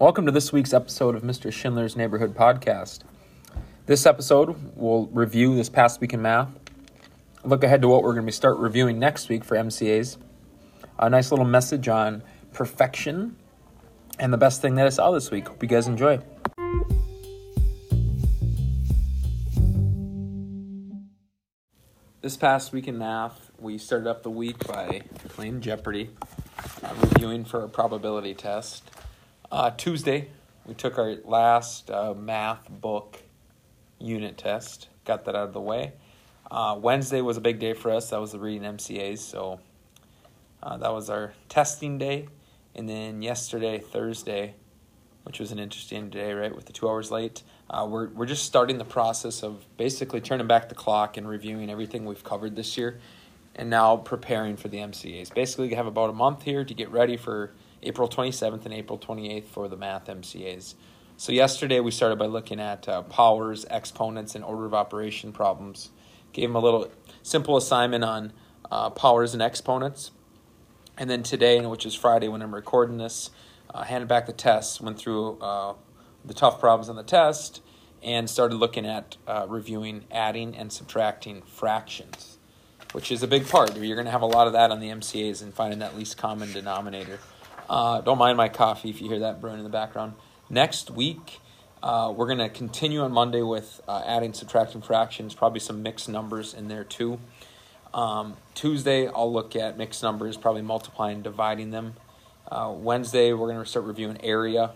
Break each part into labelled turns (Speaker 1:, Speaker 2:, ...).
Speaker 1: Welcome to this week's episode of Mr. Schindler's Neighborhood Podcast. This episode will review this past week in math, look ahead to what we're going to start reviewing next week for MCAs, a nice little message on perfection, and the best thing that I saw this week. Hope you guys enjoy. This past week in math, we started up the week by playing Jeopardy, uh, reviewing for a probability test. Uh, Tuesday, we took our last uh, math book unit test, got that out of the way. Uh, Wednesday was a big day for us. That was the reading MCAs, so uh, that was our testing day. And then yesterday, Thursday, which was an interesting day, right, with the two hours late. Uh, we're we're just starting the process of basically turning back the clock and reviewing everything we've covered this year, and now preparing for the MCAs. Basically, we have about a month here to get ready for April 27th and April 28th for the math MCAs. So yesterday we started by looking at uh, powers, exponents, and order of operation problems. Gave them a little simple assignment on uh, powers and exponents, and then today, which is Friday when I'm recording this, uh, handed back the tests, went through uh, the tough problems on the test, and started looking at uh, reviewing adding and subtracting fractions, which is a big part. You're going to have a lot of that on the MCAs and finding that least common denominator. Uh, don't mind my coffee if you hear that brewing in the background. Next week, uh, we're going to continue on Monday with uh, adding, subtracting fractions, probably some mixed numbers in there too. Um, Tuesday, I'll look at mixed numbers, probably multiplying, dividing them. Uh, Wednesday, we're going to start reviewing area.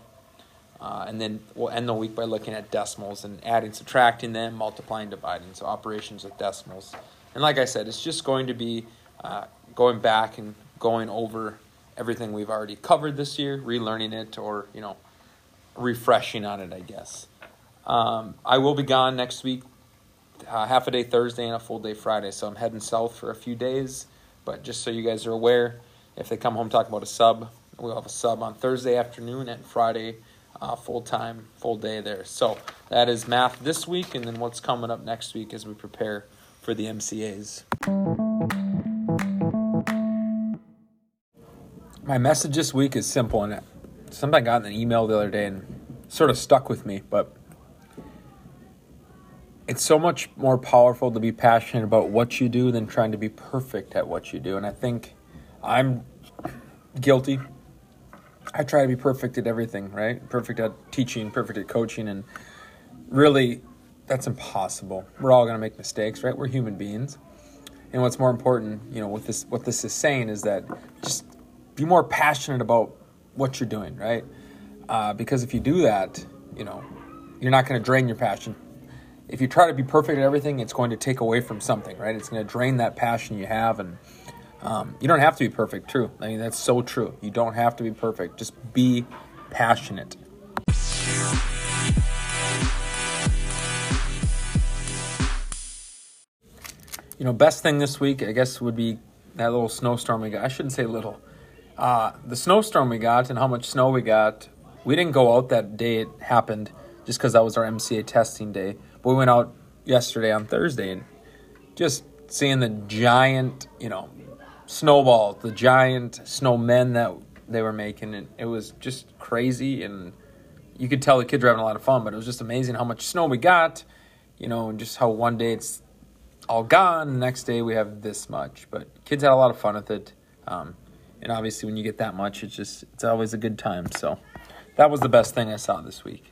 Speaker 1: Uh, and then we'll end the week by looking at decimals and adding, subtracting them, multiplying, dividing. So operations with decimals. And like I said, it's just going to be uh, going back and going over everything we've already covered this year, relearning it, or you know, refreshing on it. I guess. Um, I will be gone next week, uh, half a day Thursday and a full day Friday. So I'm heading south for a few days. But just so you guys are aware, if they come home talking about a sub, we'll have a sub on Thursday afternoon and Friday uh, full time, full day there. So that is math this week, and then what's coming up next week as we prepare for the MCAs. My message this week is simple, and something I got in an email the other day and sort of stuck with me, but it's so much more powerful to be passionate about what you do than trying to be perfect at what you do. And I think I'm guilty I try to be perfect at everything, right? Perfect at teaching, perfect at coaching, and really, that's impossible. We're all going to make mistakes, right? We're human beings. And what's more important, you know, what this what this is saying is that just be more passionate about what you're doing, right? Uh, because if you do that, you know, you're not going to drain your passion. If you try to be perfect at everything, it's going to take away from something, right? It's going to drain that passion you have, and um, you don't have to be perfect, true. I mean, that's so true. You don't have to be perfect. Just be passionate. You know, best thing this week, I guess, would be that little snowstorm we got. I shouldn't say little. Uh, the snowstorm we got and how much snow we got. We didn't go out that day it happened just because that was our MCA testing day. But we went out yesterday on Thursday and just seeing the giant, you know, snowball, the giant snowmen that they were making. And it was just crazy. And you could tell the kids were having a lot of fun, but it was just amazing how much snow we got, you know, and just how one day it's all gone. The next day we have this much. But kids had a lot of fun with it. Um, and obviously, when you get that much, it's just, it's always a good time. So that was the best thing I saw this week.